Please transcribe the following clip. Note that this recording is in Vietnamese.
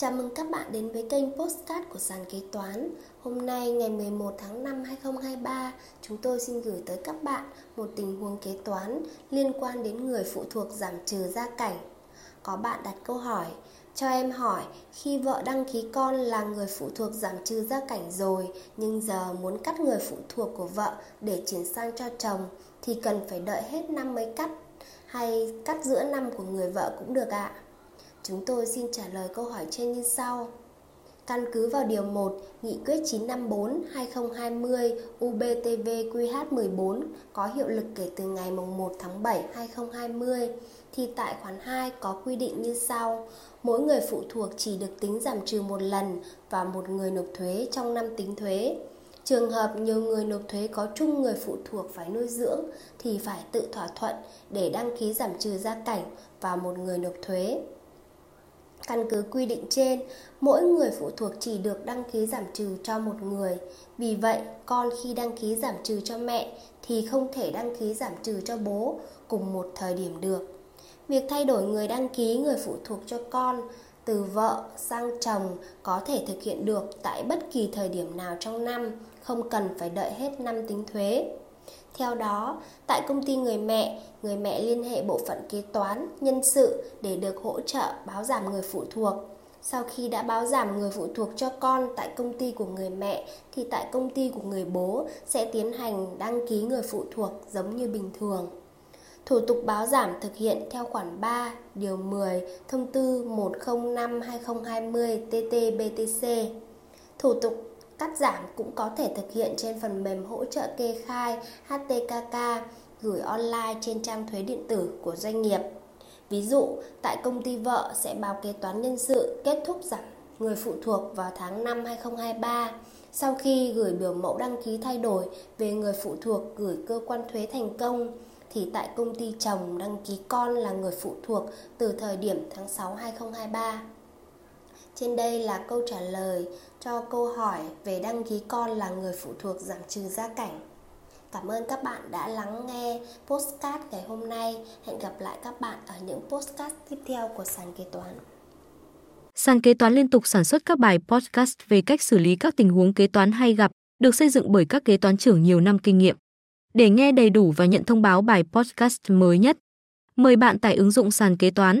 Chào mừng các bạn đến với kênh Postcard của sàn kế toán. Hôm nay ngày 11 tháng 5 2023, chúng tôi xin gửi tới các bạn một tình huống kế toán liên quan đến người phụ thuộc giảm trừ gia cảnh. Có bạn đặt câu hỏi, cho em hỏi, khi vợ đăng ký con là người phụ thuộc giảm trừ gia cảnh rồi, nhưng giờ muốn cắt người phụ thuộc của vợ để chuyển sang cho chồng thì cần phải đợi hết năm mới cắt hay cắt giữa năm của người vợ cũng được ạ? À? Chúng tôi xin trả lời câu hỏi trên như sau. Căn cứ vào Điều 1 Nghị quyết 954-2020 UBTV-QH14 có hiệu lực kể từ ngày 1 tháng 7 2020 thì tại khoản 2 có quy định như sau. Mỗi người phụ thuộc chỉ được tính giảm trừ một lần và một người nộp thuế trong năm tính thuế. Trường hợp nhiều người nộp thuế có chung người phụ thuộc phải nuôi dưỡng thì phải tự thỏa thuận để đăng ký giảm trừ gia cảnh và một người nộp thuế. Căn cứ quy định trên, mỗi người phụ thuộc chỉ được đăng ký giảm trừ cho một người. Vì vậy, con khi đăng ký giảm trừ cho mẹ thì không thể đăng ký giảm trừ cho bố cùng một thời điểm được. Việc thay đổi người đăng ký người phụ thuộc cho con từ vợ sang chồng có thể thực hiện được tại bất kỳ thời điểm nào trong năm, không cần phải đợi hết năm tính thuế. Theo đó, tại công ty người mẹ, người mẹ liên hệ bộ phận kế toán, nhân sự để được hỗ trợ báo giảm người phụ thuộc. Sau khi đã báo giảm người phụ thuộc cho con tại công ty của người mẹ thì tại công ty của người bố sẽ tiến hành đăng ký người phụ thuộc giống như bình thường. Thủ tục báo giảm thực hiện theo khoản 3, điều 10, thông tư 105-2020 TT-BTC. Thủ tục Cắt giảm cũng có thể thực hiện trên phần mềm hỗ trợ kê khai HTKK gửi online trên trang thuế điện tử của doanh nghiệp. Ví dụ, tại công ty vợ sẽ báo kế toán nhân sự kết thúc giảm người phụ thuộc vào tháng 5 2023. Sau khi gửi biểu mẫu đăng ký thay đổi về người phụ thuộc gửi cơ quan thuế thành công, thì tại công ty chồng đăng ký con là người phụ thuộc từ thời điểm tháng 6 2023. Trên đây là câu trả lời cho câu hỏi về đăng ký con là người phụ thuộc giảm trừ gia cảnh. Cảm ơn các bạn đã lắng nghe postcard ngày hôm nay. Hẹn gặp lại các bạn ở những postcard tiếp theo của sàn kế toán. Sàn kế toán liên tục sản xuất các bài podcast về cách xử lý các tình huống kế toán hay gặp, được xây dựng bởi các kế toán trưởng nhiều năm kinh nghiệm. Để nghe đầy đủ và nhận thông báo bài podcast mới nhất, mời bạn tải ứng dụng sàn kế toán